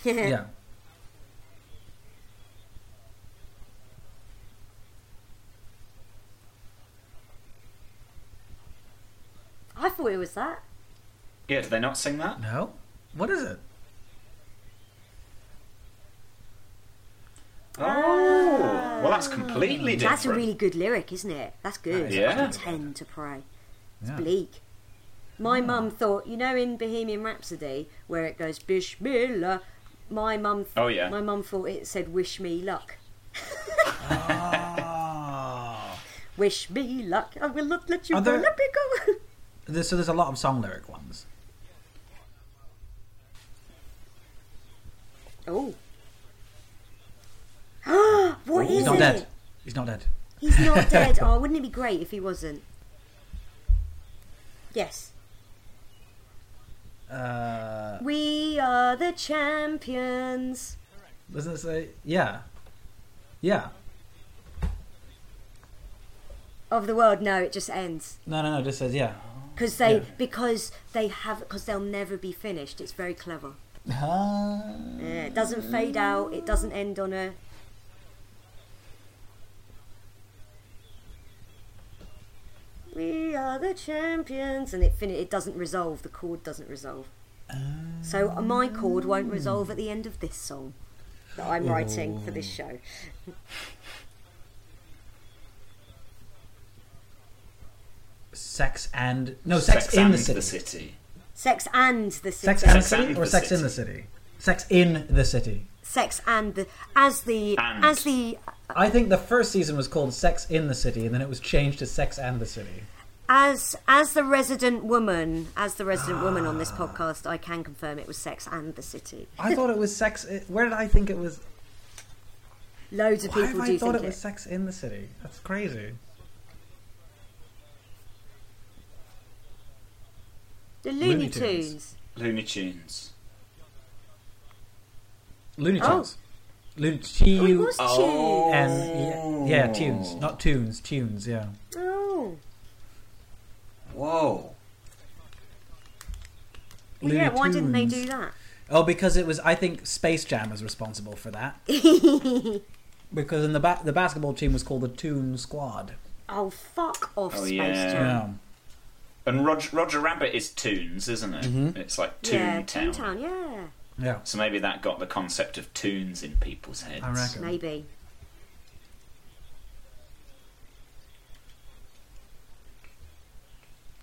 Yeah. I thought it was that. Yeah, did they not sing that? No. What is it? Oh, well, that's ah. completely different. That's a really good lyric, isn't it? That's good. Yeah. Pretend to pray. It's Yeah. bleak. My mum thought, you know, in Bohemian Rhapsody where it goes Bismillah. My mum. Oh, yeah. My mum thought it said "Wish me luck." Oh. Wish me luck. I will not let you Are go. there- Let me go. There's, so there's a lot of song lyric ones. oh. what He's is not it? dead. He's not dead. He's not dead. Oh, wouldn't it be great if he wasn't? Yes. Uh, We are the champions. doesn't it say? Yeah. Yeah. Of the world, no, it just ends No, no, no. It just says yeah. because they Yeah. because they have because they'll never be finished. It's very clever. Ah. Yeah, it doesn't fade out. It doesn't end on a. We are the champions, and it fin- It doesn't resolve. The chord doesn't resolve. So uh, my chord won't resolve at the end of this song that I'm writing for this show. Sex and no sex, in the city. city. Sex and the city. Sex and the city or sex in the city. Sex in the city. Sex and the as the And. as the I think the first season was called Sex in the City, and then it was changed to Sex and the City. As as the resident woman as the resident woman on this ah. podcast i can confirm it was sex and the city I thought it was Sex. Eh, where did I think it was? loads of Why people have do I thought think it it, was Sex in the City? That's crazy. the looney, Looney tunes. Tunes. Looney Tunes. Looney Oh. Tunes. Looney oh, it Tunes. was Oh. tunes And yeah, yeah, tunes, not tunes, tunes. Yeah. oh Whoa. well, yeah Looney why didn't they Tunes. do that Oh, because it was. I think Space Jam was responsible for that. because in the ba- the basketball team was called the Toon Squad. oh fuck off Oh, space yeah. jam Yeah. And Roger, Roger Rabbit is Toons, isn't it? Mm-hmm. It's like Toon yeah Town. toontown yeah Yeah. So maybe that got the concept of Toons in people's heads. I reckon. maybe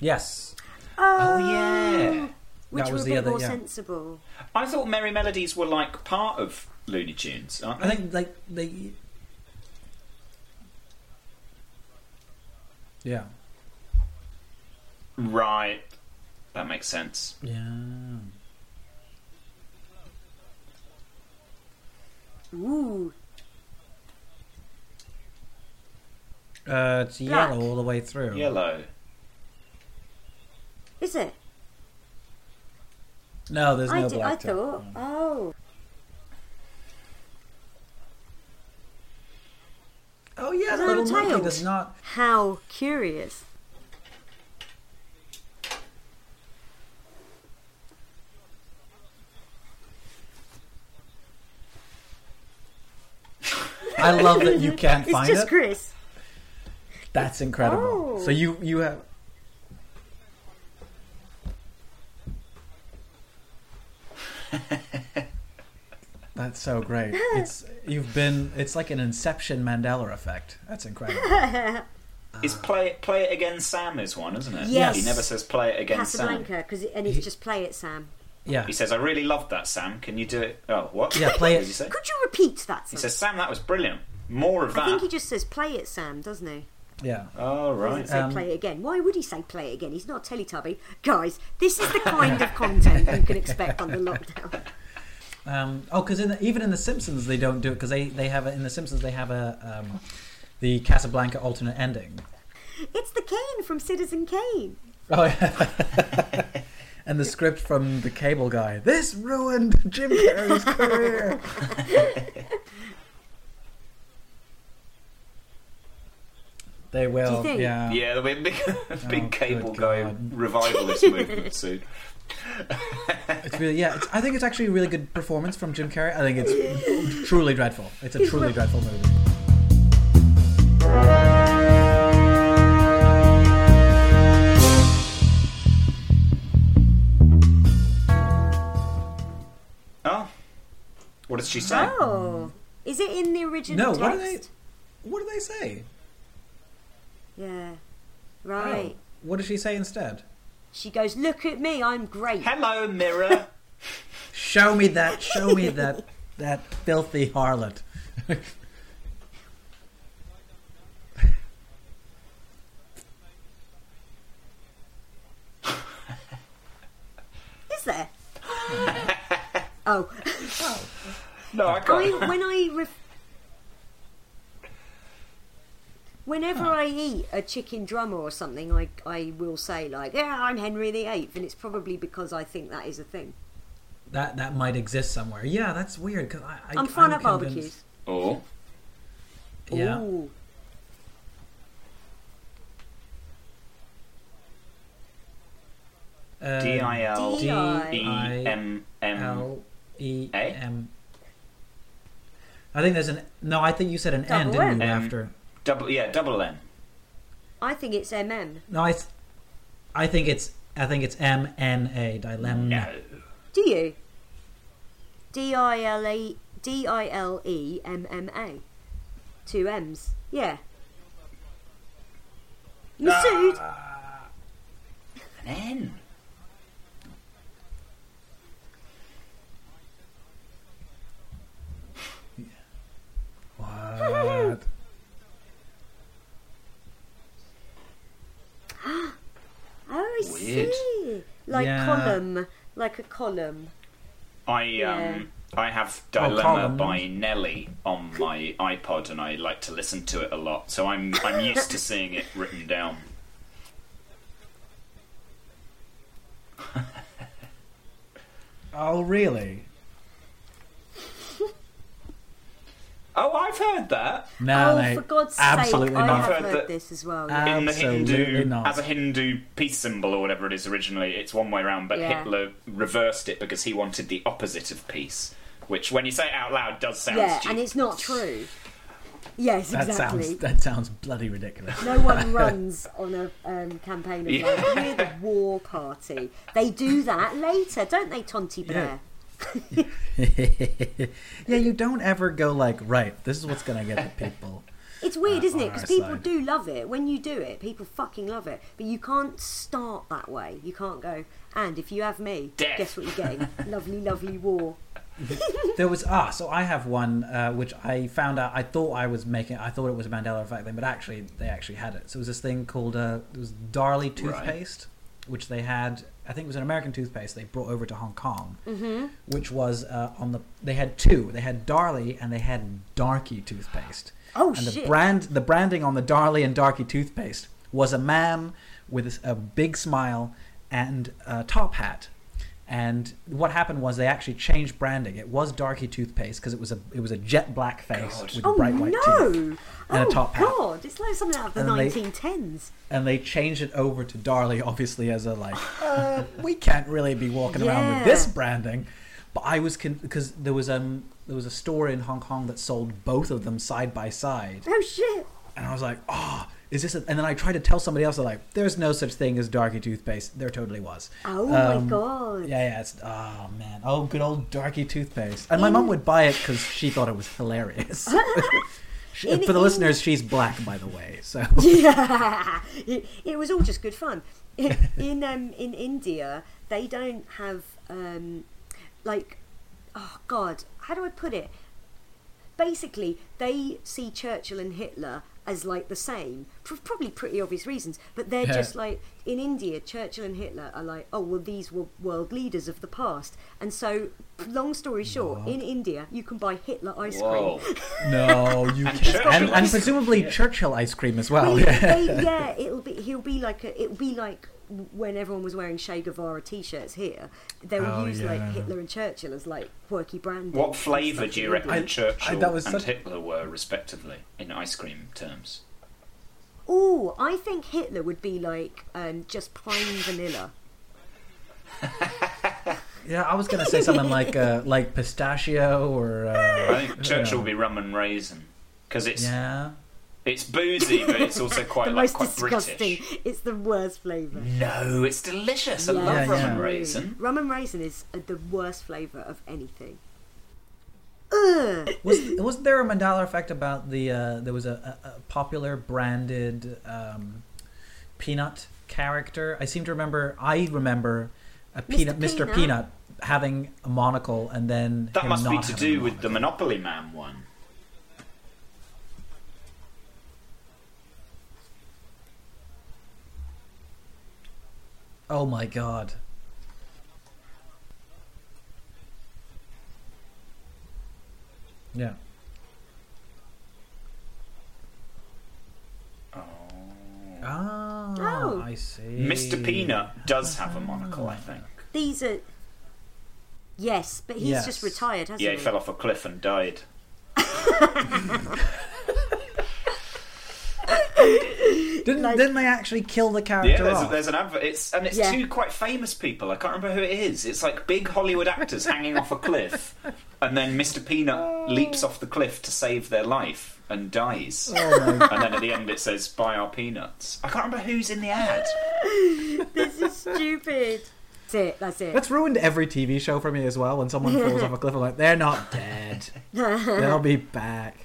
Yes. Oh yeah. which That were was a the bit other- more yeah. sensible I thought Merrie Melodies were like part of Looney Tunes, aren't they? I think like they. Yeah. Right. That makes sense. Yeah. ooh Uh, it's Black. yellow all the way through. Yellow. Is it No, there's I, no did, black. I tip. thought oh Oh yeah, the little a monkey tail? does not. how curious I love that you can't find it. it's just it. chris That's incredible. Oh. So you you have. That's so great. It's you've been. It's like an Inception Mandela effect. That's incredible. Is play it, play it again, Sam? Is one, isn't it? Yes. He never says play it again, Sam. Casablanca, because and it's just play it, Sam. Yeah. He says, "I really loved that, Sam. Can you do it?" Oh, what? Yeah, play it. did? Could you repeat that? He Sam? says, "Sam, that was brilliant. More of that I think he just says play it, Sam, doesn't he? Yeah. All right. He say Um, play it again. Why would he say play it again? He's not a Teletubby. Guys, this is the kind of content you can expect under lockdown. Um, oh, because even in The Simpsons they don't do it because they, they have a, in The Simpsons they have a um, the Casablanca alternate ending. It's the Kane from Citizen Kane. Oh yeah. and the script from the Cable Guy. This ruined Jim Carrey's career. they will. think? Yeah. Yeah, there'll be a big, big Oh, cable guy revivalist movement soon. It's really yeah. It's, I think it's actually a really good performance from Jim Carrey. I think it's truly dreadful. It's a truly dreadful movie. Oh, what does she say? Oh, is it in the original No, text? what do they? What do they say? Yeah, right. Oh, what does she say instead? She goes, "Look at me, I'm great." Hello, mirror. Show me that. Show me that. That filthy harlot. Is there? oh, No, I I can't. when I ref- whenever I eat a chicken drummer or something, I I will say like, "Yeah, I'm Henry VIII," and it's probably because I think that is a thing. That that might exist somewhere. Yeah, that's weird because I, I I'm fun I'm at convinced- barbecues. Oh, Yeah. Ooh. Uh, D I L E D-I- M M. L E A? M. I think there's an no. I think you said an N, Double didn't you? After Double yeah, double N. I think it's MM. no, I, th- I think it's I think it's M N A dilemma. No. Do you? D I L E D I L E M M A. Two M's. Yeah. Masood. An N. What? Oh, I Weird. see. Like Yeah. column, like a column. I Yeah. um I have Oh, Dilemma column. by Nelly on my iPod and I like to listen to it a lot. So I'm I'm used to seeing it written down. Oh really? Oh, I've heard that. No, oh, mate. for God's absolutely sake! I not. have I've heard heard that- this as well. Yeah. In the Absolutely Hindu, not. as a Hindu peace symbol or whatever it is originally, it's one way around. But Yeah. Hitler reversed it because he wanted the opposite of peace, which, when you say it out loud, does sound yeah, stupid. and it's not true. Yes, That exactly. sounds that sounds bloody ridiculous. No one runs on a um, campaign of Yeah. like, we're the war party. They do that later, don't they, Tony Blair? yeah, you don't ever go like, right, this is what's gonna get the people. It's weird, Uh, isn't it? Because people side. do love it. When you do it, people fucking love it. But you can't start that way. You can't go, and if you have me, Death. guess what you're getting? lovely, lovely war. There was ah, so I have one uh, which I found out. I thought I was making. I thought it was a Mandela effect thing, but actually they actually had it. So it was this thing called uh, it was Darlie toothpaste, which they had. I think it was an American toothpaste they brought over to Hong Kong, mm-hmm. which was uh, on the. They had two. They had Darlie and they had Darky toothpaste. Oh, and the shit. brand, the branding on the Darlie and Darky toothpaste was a man with a big smile and a top hat. And what happened was they actually changed branding. It was Darky toothpaste because it was a it was a jet black face God. with Oh bright white no! teeth oh and a top hat. God! It's like something out of the And they- 1910s. And they changed it over to Darlie, obviously as a like, uh, we can't really be walking around with this branding. But I was because there was um there was a store in Hong Kong that sold both of them side by side. Oh shit! And I was like, oh, is this? A, and then I tried to tell somebody else, like, there's no such thing as Darky toothpaste. There totally was. Oh Um, my God! Yeah, yeah. It's oh man, oh good old Darky toothpaste. And my mum would buy it because she thought it was hilarious. She- In- For the in- listeners, she's black, by the way. So Yeah, it, it was all just good fun. in um, in India, they don't have um, like oh god, how do I put it? Basically, they see Churchill and Hitler as like the same for probably pretty obvious reasons. But they're Yeah. just like in India, Churchill and Hitler are like, oh well, these were world leaders of the past, and so long story short, in India you can buy Hitler ice Whoa. cream. No, you And can't. And, and ice presumably Churchill ice cream as well. They- they- yeah, it'll be he'll be like a, it'll be like when everyone was wearing Che Guevara t-shirts here. They'll Oh, use yeah. like Hitler and Churchill as like quirky branding. What flavour do you reckon India. Churchill that was and such- Hitler were, respectively, in ice cream terms? Oh, I think Hitler would be like um, just plain vanilla. Yeah, I was gonna say something like uh, like pistachio or uh, I think Churchill would be rum and raisin because it's yeah. It's boozy, but it's also quite the like most quite disgusting. British. It's the worst flavour. No, it's delicious. I Yeah, love Yeah, rum yeah. and raisin. Rum and raisin is uh, the worst flavour of anything. Ugh. Was wasn't there a Mandela effect about the uh, there was a, a, a popular branded um, peanut character? I seem to remember. I remember a peanut, Mr. Peanut? Peanut, having a monocle and then That him must be not to having a do with the. Monopoly Man one. Oh my god. Yeah. Ah, Oh. I see. Mr. Peanut does have a monocle, I think. These are. Yes, but he's Yes. just retired, hasn't he? Yeah, he? he fell off a cliff and died. Didn't, Like- didn't they actually kill the character Yeah, there's, a, off? there's an advert. It's and it's Yeah. two quite famous people. I can't remember who it is. It's like big Hollywood actors hanging off a cliff, and then Mr. Peanut leaps off the cliff to save their life and dies. Oh my And then at the end it says "Buy our peanuts." I can't remember who's in the ad. This is stupid. That's it. That's it. That's ruined every TV show for me as well. When someone falls off a cliff, I'm like, they're not dead. They'll be back.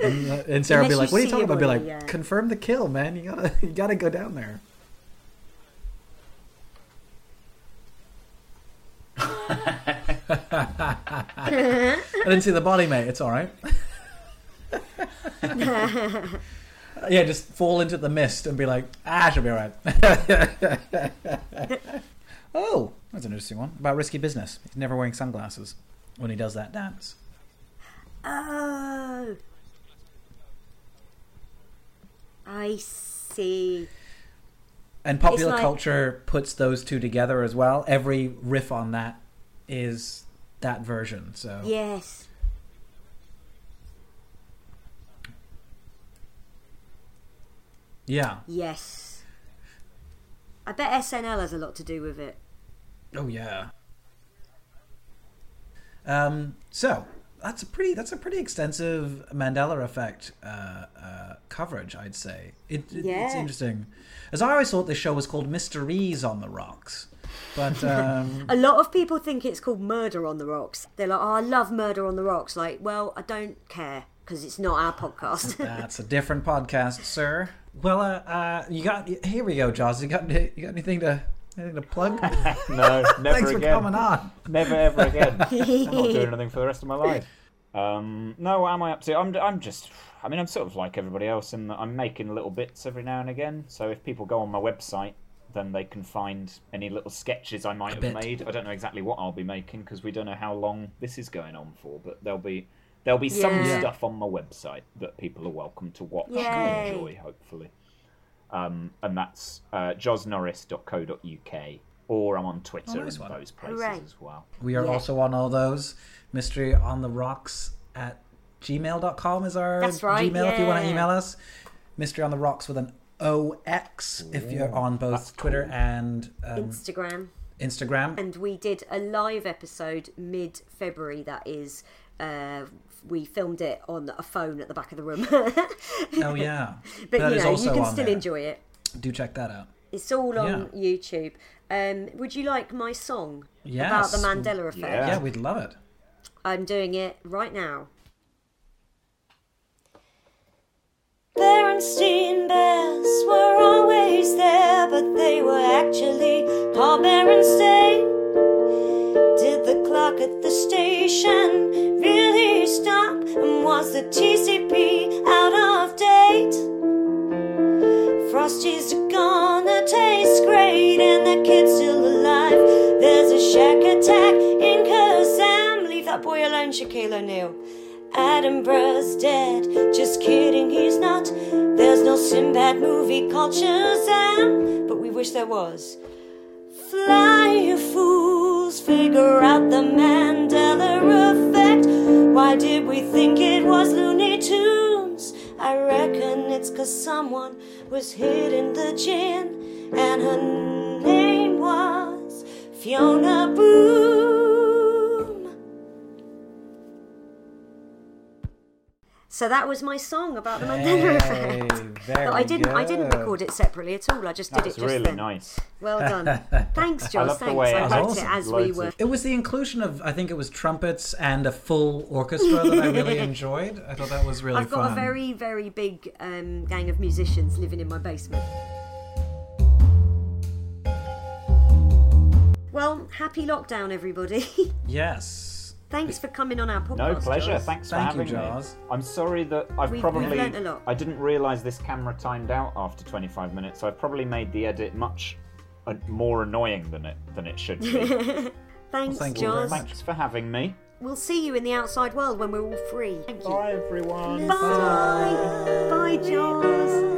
And, uh, and Sarah will be like, "What are you talking about?" Be like, uh, "Confirm the kill, man. You gotta, you gotta go down there." I didn't see the body, mate. It's all right. yeah, just fall into the mist and be like, "Ah, she'll be all right." oh, that's an interesting one about risky business. He's never wearing sunglasses when he does that dance. Oh. I see. And popular like- culture puts those two together as well. Every riff on that is that version. So Yes. yeah. Yes. I bet SNL has a lot to do with it. Oh yeah. Um. So that's a pretty that's a pretty extensive Mandela effect uh, uh, coverage, I'd say. It, it- it's interesting. As I always thought, this show was called Mysteries on the Rocks, but um, A lot of people think it's called Murder on the Rocks. They're like, oh, I love Murder on the Rocks. Like, well, I don't care because it's not our podcast. that's a different podcast, sir. Well, uh, uh, you got here we go, Joz. You got you got anything to anything to plug? No, never Thanks for again. coming on. Never ever again. I'm not doing anything for the rest of my life. Um, no, what am I up to? I'm, I'm just, I mean, I'm sort of like everybody else in that I'm making little bits every now and again. So if people go on my website, then they can find any little sketches I might have bit. made. I don't know exactly what I'll be making because we don't know how long this is going on for, but there'll be there'll be some Yeah. stuff on my website that people are welcome to watch Yay. and enjoy, hopefully. Um, and that's uh, joznorris.co.uk, or I'm on Twitter nice and one. those places Hooray. as well. We are Yeah. also on all those. Mystery on the rocks at gmail.com is our That's right, Gmail if you want to email us. Mystery on the rocks with an OX if you're on both Twitter and um, Instagram. Instagram. And we did a live episode mid February that is. Uh, we filmed it on a phone at the back of the room. Oh, yeah. But you know, you also can still there. enjoy it. Do check that out. It's all on Yeah. YouTube. Um, would you like my song Yes. about the Mandela effect? Yeah. Yeah, we'd love it. I'm doing it right now. Berenstein Bears were always there, but they were actually Paul Berenstain. Did the clock at the station really stop? And was the TCP out of date? Frosty's gonna taste great, and the kid's still alive. There's a Shaq attack in Kazam. Leave that boy alone, Shaquille O'Neal. Edinburgh's dead. Just kidding, he's not. There's no Sinbad movie called Sam, but we wish there was. Fly, you fools, figure out the Mandela effect. Why did we think it was Looney Tunes? I reckon it's cause someone was hitting the gin, and her name was Fiona. So that was my song about the Mandela Hey, effect. very But I didn't. I didn't record it separately at all. I just did That's it just really then. nice. Well done. Thanks, Josh. love the Thanks. way I it liked has it as we were. It was the inclusion of, I think it was trumpets and a full orchestra that I really enjoyed. I thought that was really I've got fun. a very, very big um, gang of musicians living in my basement. Well, happy lockdown, everybody. Yes. Thanks for coming on our podcast. No pleasure. Joz. Thanks for Thank you, having me. Joz. I'm sorry that I've We've- probably we've learnt a lot. I didn't realise this camera timed out after 25 minutes, so I've probably made the edit much uh, more annoying than it than it should be. Thanks, thank you Joz. Thanks for having me. We'll see you in the outside world when we're all free. Thank you. Bye everyone. Bye. Bye, Joz. The